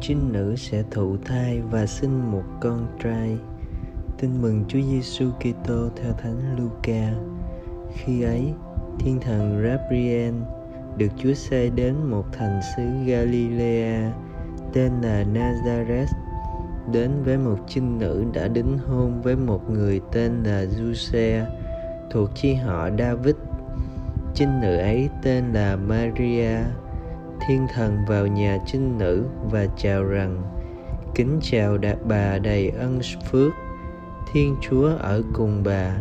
trinh nữ sẽ thụ thai và sinh một con trai tin mừng Chúa Giêsu Kitô theo Thánh Luca khi ấy, thiên thần Gabriel được Chúa sai đến một thành xứ Galilea tên là Nazareth, đến với một trinh nữ đã đính hôn với một người tên là Giuse thuộc chi họ David. Trinh nữ ấy tên là Maria. Thiên thần vào nhà trinh nữ và chào rằng: Kính chào đạt bà đầy ân phước. Thiên Chúa ở cùng bà.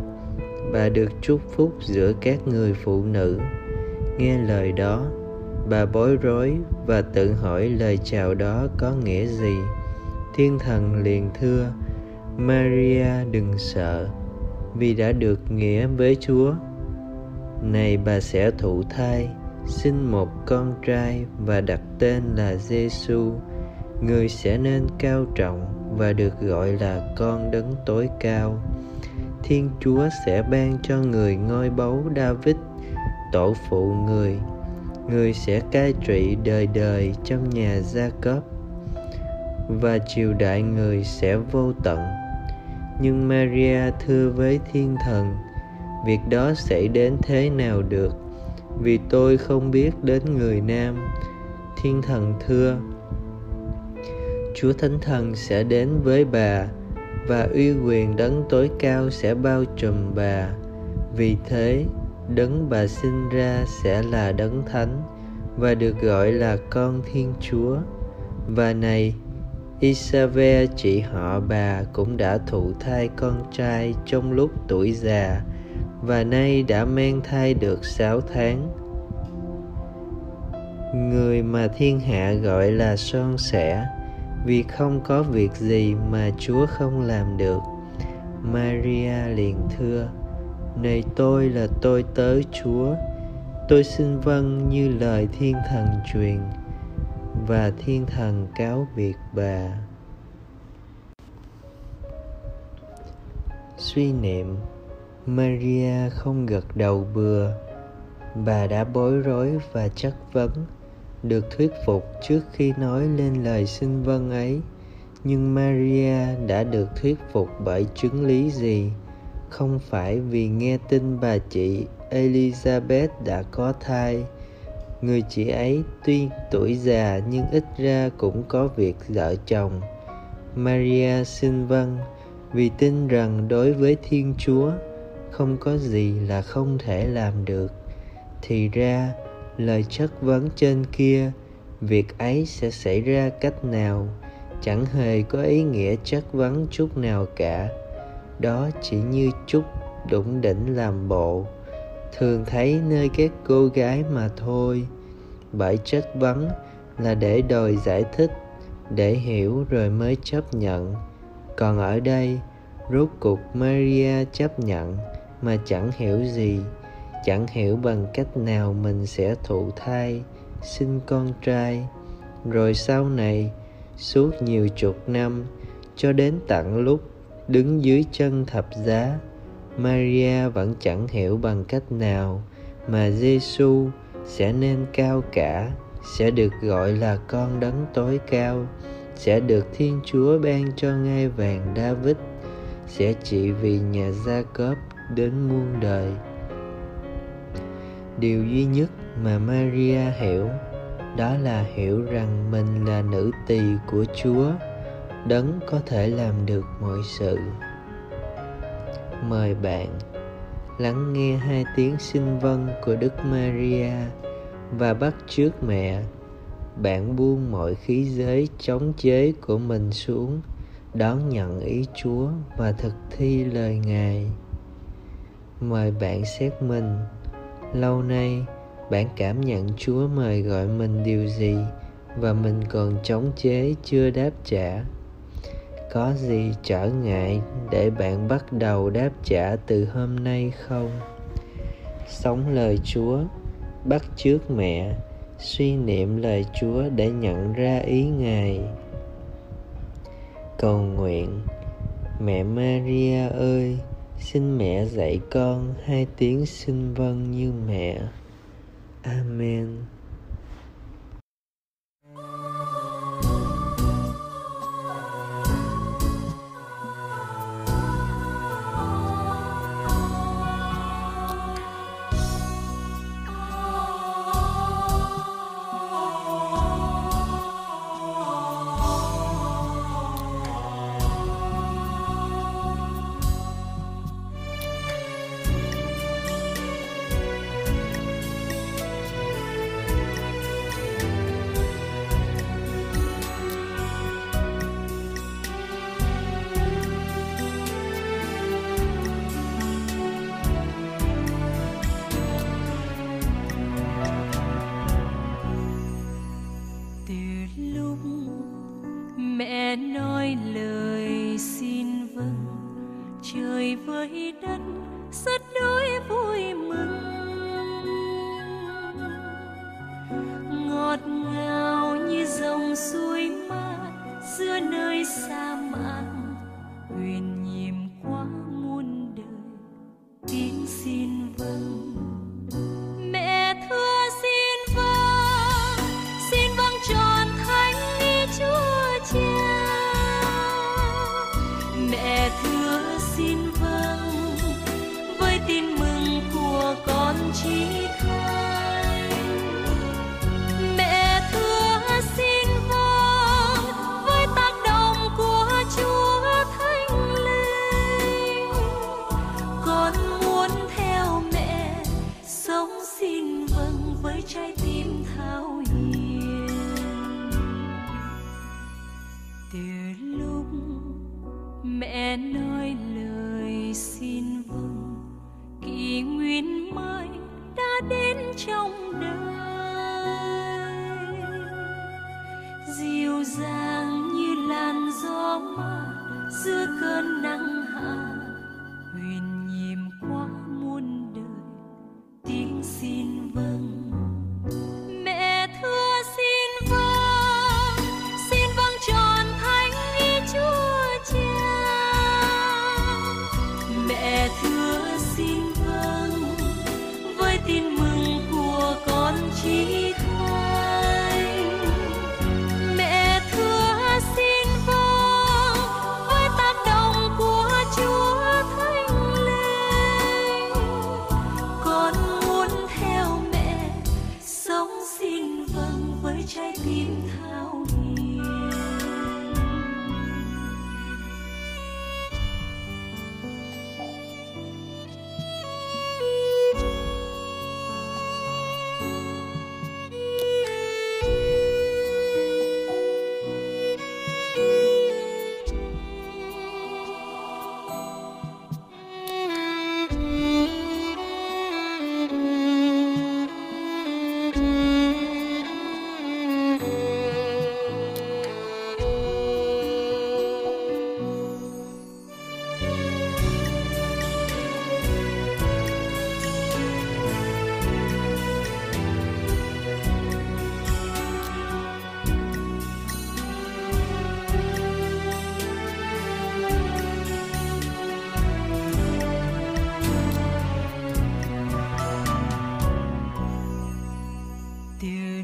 Bà được chúc phúc giữa các người phụ nữ. Nghe lời đó, bà bối rối và tự hỏi lời chào đó có nghĩa gì thiên thần liền thưa maria đừng sợ vì đã được nghĩa với chúa này bà sẽ thụ thai sinh một con trai và đặt tên là giêsu người sẽ nên cao trọng và được gọi là con đấng tối cao. Thiên chúa sẽ ban cho người ngôi báu david, tổ phụ người. Người sẽ cai trị đời đời trong nhà gia cốp và triều đại người sẽ vô tận. Nhưng maria thưa với thiên thần, việc đó xảy đến thế nào được? Vì tôi không biết đến người nam. Thiên thần thưa, chúa thánh thần sẽ đến với bà và uy quyền đấng tối cao sẽ bao trùm bà. Vì thế, đấng bà sinh ra sẽ là đấng thánh và được gọi là con thiên chúa. Và này, Isabel chị họ bà cũng đã thụ thai con trai trong lúc tuổi già và nay đã mang thai được sáu tháng. Người mà thiên hạ gọi là son sẻ vì không có việc gì mà Chúa không làm được. Maria liền thưa: Này tôi là tôi tới Chúa, tôi xin vâng như lời thiên thần truyền và thiên thần cáo biệt bà suy niệm maria không gật đầu bừa. Bà đã bối rối và chất vấn, được thuyết phục trước khi nói lên lời xin vâng ấy. Nhưng maria đã được thuyết phục bởi chứng lý gì? Không phải vì nghe tin bà chị elizabeth đã có thai. Người chị ấy tuy tuổi già nhưng ít ra cũng có việc vợ chồng. Maria xin vâng vì tin rằng đối với thiên chúa không có gì là không thể làm được. Thì ra, lời chất vấn trên kia, việc ấy sẽ xảy ra cách nào? Chẳng hề có ý nghĩa chất vấn chút nào cả. Đó chỉ như chút đủng đỉnh làm bộ. Thường thấy nơi các cô gái mà thôi. Bởi chất vấn là để đòi giải thích, để hiểu rồi mới chấp nhận. Còn ở đây, rốt cuộc maria chấp nhận mà chẳng hiểu gì chẳng hiểu bằng cách nào mình sẽ thụ thai sinh con trai. Rồi sau này suốt nhiều chục năm cho đến tận lúc đứng dưới chân thập giá Maria vẫn chẳng hiểu bằng cách nào mà Giêsu sẽ nên cao cả, sẽ được gọi là con đấng tối cao, sẽ được Thiên Chúa ban cho ngai vàng David, sẽ trị vì nhà gia cốp đến muôn đời. Điều duy nhất mà Maria hiểu đó là hiểu rằng mình là nữ tỳ của Chúa, đấng có thể làm được mọi sự mời bạn lắng nghe hai tiếng xin vâng của Đức Maria và bắt trước mẹ. Bạn buông mọi khí giới chống chế của mình xuống, đón nhận ý Chúa và thực thi lời Ngài. Mời bạn xét mình. Lâu nay, bạn cảm nhận Chúa mời gọi mình điều gì và mình còn chống chế chưa đáp trả? Có gì trở ngại để bạn bắt đầu đáp trả từ hôm nay không? Sống lời chúa bắt trước mẹ suy niệm lời chúa để nhận ra ý ngài. Cầu nguyện mẹ maria ơi xin mẹ dạy con hai tiếng xin vâng như mẹ. Amen. tin mừng của con trí thơ hoa giữa cơn nắng hạ huyền với trái tim thao hiền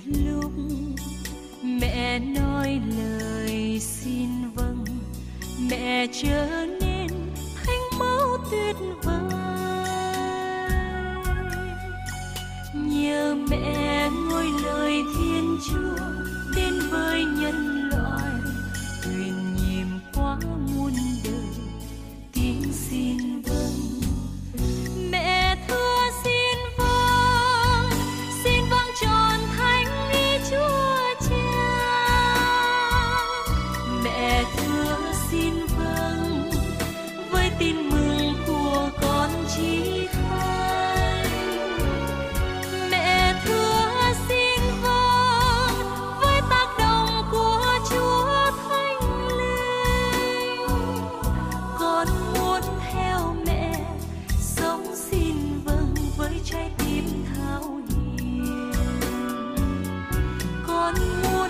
lúc mẹ nói lời xin vâng mẹ trở nên thanh máu tuyệt vời. Nhờ mẹ ngôi lời thiên chúa đến với nhân 我。